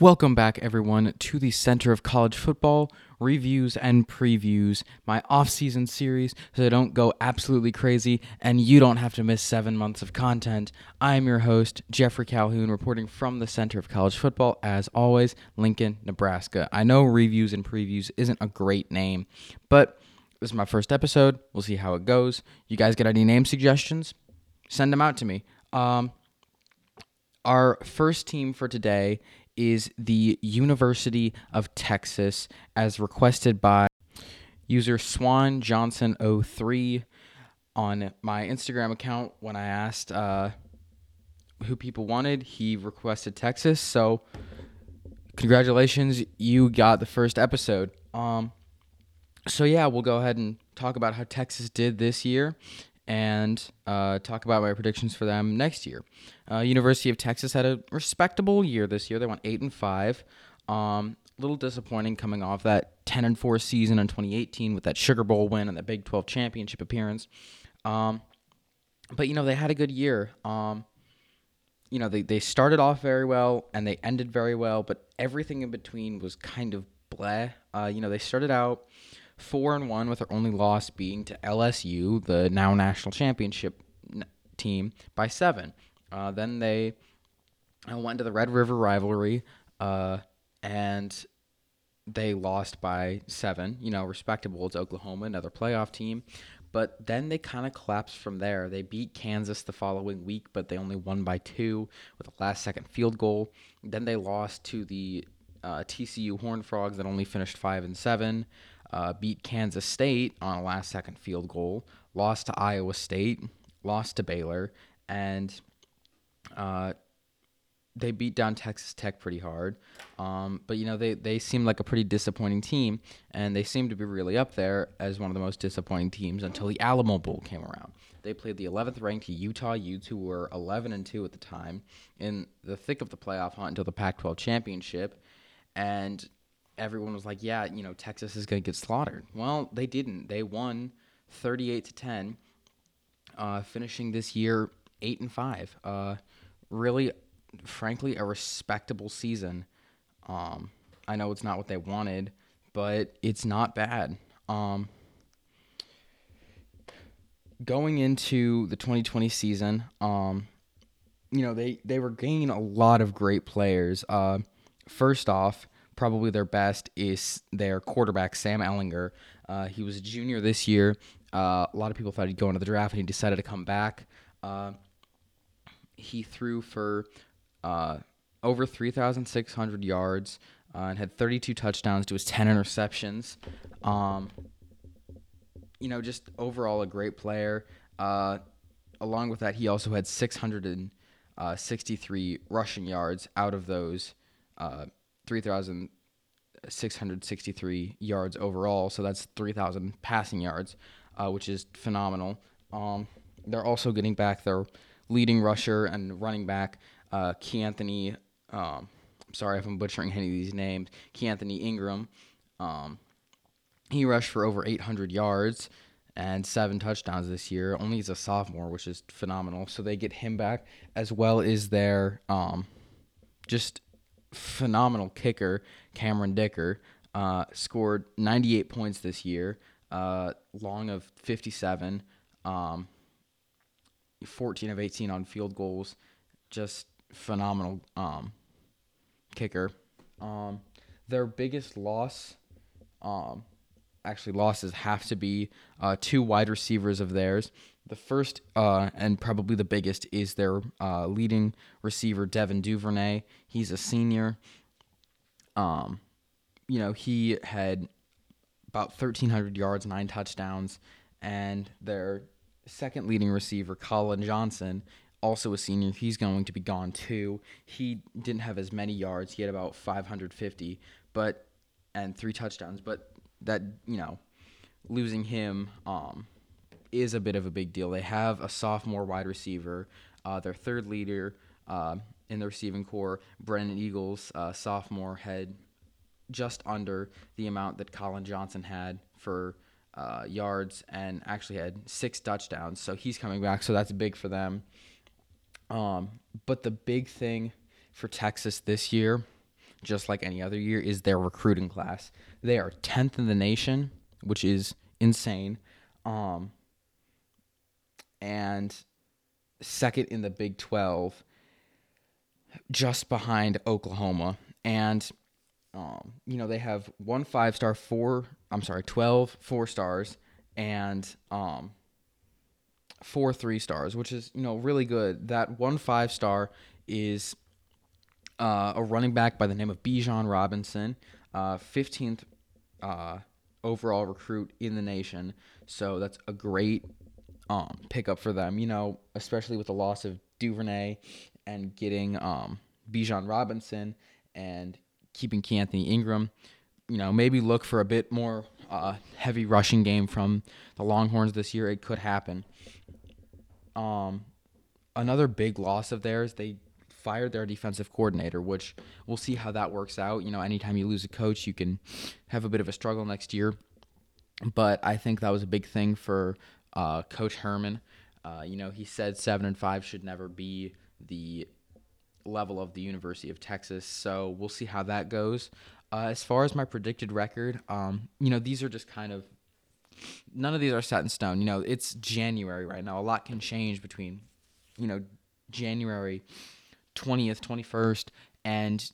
Welcome back, everyone, to the Center of College Football reviews and previews, my off-season series, so I don't go absolutely crazy and you don't have to miss seven months of content. I am your host, Jeffrey Calhoun, reporting from the Center of College Football, as always, Lincoln, Nebraska. I know reviews and previews isn't a great name, but this is my first episode. We'll see how it goes. You guys get any name suggestions? Send them out to me. Um, our first team for today is the University of Texas, as requested by user Swan Johnson 03 on my Instagram account. When I asked uh, who people wanted, he requested Texas. So, congratulations, you got the first episode. Um, so yeah, we'll go ahead and talk about how Texas did this year and uh, talk about my predictions for them next year. Uh, University of Texas had a respectable year this year. They went eight and five. Um, a little disappointing coming off that 10 and 4 season in 2018 with that Sugar Bowl win and the Big 12 championship appearance. Um, but you know they had a good year. Um, you know they they started off very well and they ended very well, but everything in between was kind of bleh. Uh, you know they started out four and one with their only loss being to LSU, the now national championship team, by seven. Uh, then they uh, went to the Red River rivalry, uh, and they lost by seven. You know, respectable. It's Oklahoma, another playoff team. But then they kind of collapsed from there. They beat Kansas the following week, but they only won by two with a last second field goal. Then they lost to the uh, TCU Horned Frogs that only finished five and seven uh, beat Kansas State on a last second field goal, lost to Iowa State, lost to Baylor, and uh, they beat down Texas Tech pretty hard. Um, but, you know, they, they seem like a pretty disappointing team, and they seem to be really up there as one of the most disappointing teams until the Alamo Bowl came around. They played the 11th ranked Utah Utes, who were 11 and 2 at the time, in the thick of the playoff hunt until the Pac 12 championship. And everyone was like, yeah, you know, Texas is going to get slaughtered. Well, they didn't. They won 38 to 10, uh, finishing this year 8 and 5. Uh, really, frankly, a respectable season. Um, I know it's not what they wanted, but it's not bad. Um, going into the 2020 season, um, you know, they, they were gaining a lot of great players. Uh, first off, probably their best is their quarterback, Sam Ehlinger. Uh, he was a junior this year. Uh, a lot of people thought he'd go into the draft, and he decided to come back. Uh, he threw for uh, over 3,600 yards uh, and had 32 touchdowns to his 10 interceptions. Um, you know, just overall a great player. Uh, along with that, he also had 663 rushing yards out of those. 3,663 yards overall. So that's 3,000 passing yards, uh, which is phenomenal. Um, they're also getting back their leading rusher and running back, uh, Keanthony. Um, sorry if I'm butchering any of these names. Key Anthony Ingram. Um, he rushed for over 800 yards and seven touchdowns this year. Only as a sophomore, which is phenomenal. So they get him back as well as their um, just phenomenal kicker, Cameron Dicker, uh, scored 98 points this year, uh, long of 57, um, 14 of 18 on field goals. Just phenomenal um, kicker. Um, their biggest loss, um, actually losses, have to be uh, two wide receivers of theirs. The first uh, and probably the biggest is their uh, leading receiver, Devin Duvernay. He's a senior. Um, you know, he had about 1,300 yards, nine touchdowns, and their second leading receiver, Collin Johnson, also a senior. He's going to be gone too. He didn't have as many yards. He had about 550, but and three touchdowns. But that you know, losing him um, is a bit of a big deal. They have a sophomore wide receiver, uh, their third leader uh, in the receiving corps, Brennan Eagles, uh, sophomore, had just under the amount that Collin Johnson had for uh, yards and actually had six touchdowns. So he's coming back, so that's big for them. Um, but the big thing for Texas this year, just like any other year, is their recruiting class. They are 10th in the nation, which is insane. Um, and second in the Big 12, just behind Oklahoma. And, um, you know, they have one five star, four, I'm sorry, 12 four stars, and um, four three stars, which is, you know, really good. That one five star is uh, a running back by the name of Bijan Robinson, uh, 15th uh, overall recruit in the nation. So that's a great um, pickup for them, you know, especially with the loss of Duvernay and getting um, Bijan Robinson and keeping Key Anthony Ingram. You know, maybe look for a bit more uh, heavy rushing game from the Longhorns this year. It could happen. Um, another big loss of theirs, they fired their defensive coordinator, which we'll see how that works out. You know, anytime you lose a coach, you can have a bit of a struggle next year. But I think that was a big thing for uh, Coach Herman. Uh, you know, he said seven and five should never be the level of the University of Texas. So we'll see how that goes. Uh, as far as my predicted record, um, you know, these are just kind of none of these are set in stone. You know, it's January right now. A lot can change between, you know, January 20th, 21st, and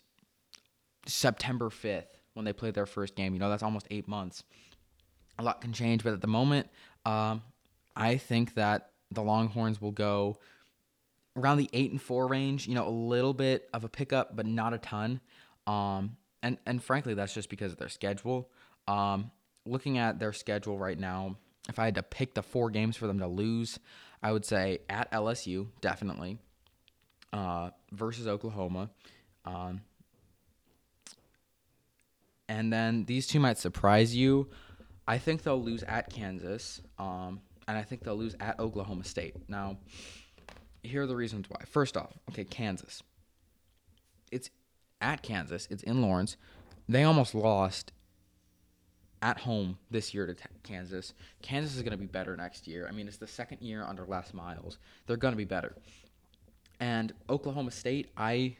September 5th when they play their first game. You know, that's almost eight months. A lot can change, but at the moment, um, I think that the Longhorns will go around the eight and four range. You know, a little bit of a pickup, but not a ton. Um, and and frankly, that's just because of their schedule. Um, looking at their schedule right now, if I had to pick the four games for them to lose, I would say at LSU definitely, uh, versus Oklahoma, um, and then these two might surprise you. I think they'll lose at Kansas, um, and I think they'll lose at Oklahoma State. Now, here are the reasons why. First off, okay, Kansas. It's at Kansas. It's in Lawrence. They almost lost at home this year to t- Kansas. Kansas is going to be better next year. I mean, it's the second year under Les Miles. They're going to be better. And Oklahoma State, I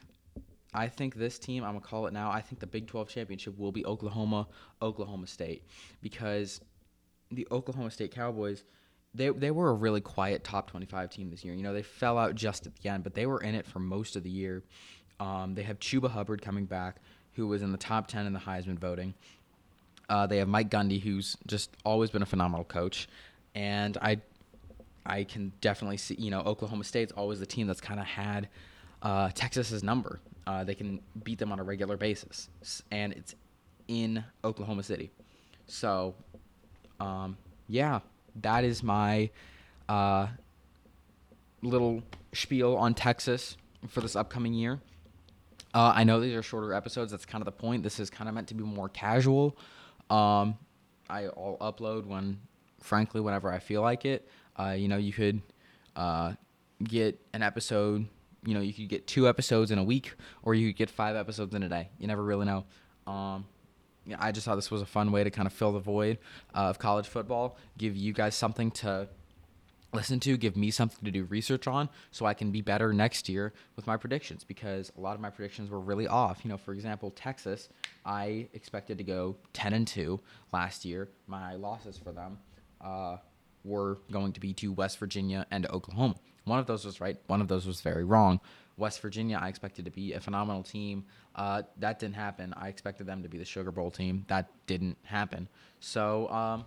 I think this team, I'm going to call it now, I think the Big 12 championship will be Oklahoma, Oklahoma State because the Oklahoma State Cowboys they they were a really quiet top 25 team this year. You know, they fell out just at the end, but they were in it for most of the year. Um, they have Chuba Hubbard coming back, who was in the top 10 in the Heisman voting. Uh, they have Mike Gundy, who's just always been a phenomenal coach, and I I can definitely see. You know, Oklahoma State's always the team that's kind of had uh, Texas's number. Uh, they can beat them on a regular basis, and it's in Oklahoma City. So, um, yeah, that is my uh, little spiel on Texas for this upcoming year. Uh, I know these are shorter episodes. That's kind of the point. This is kind of meant to be more casual. Um, I, will upload when, frankly, whenever I feel like it. Uh, you know, you could uh, get an episode. You know, you could get two episodes in a week, or you could get five episodes in a day. You never really know. Um, I just thought this was a fun way to kind of fill the void uh, of college football, give you guys something to listen to, give me something to do research on so I can be better next year with my predictions because a lot of my predictions were really off. You know, for example, Texas, I expected to go 10 and 2 last year. My losses for them uh, were going to be to West Virginia and Oklahoma. One of those was right, one of those was very wrong. West Virginia, I expected to be a phenomenal team. Uh, that didn't happen. I expected them to be the Sugar Bowl team. That didn't happen. So, um,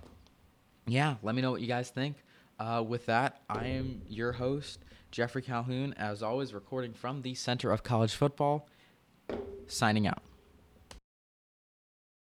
yeah, let me know what you guys think. Uh, with that, I am your host, Jeffrey Calhoun, as always, recording from the Center of College Football, signing out.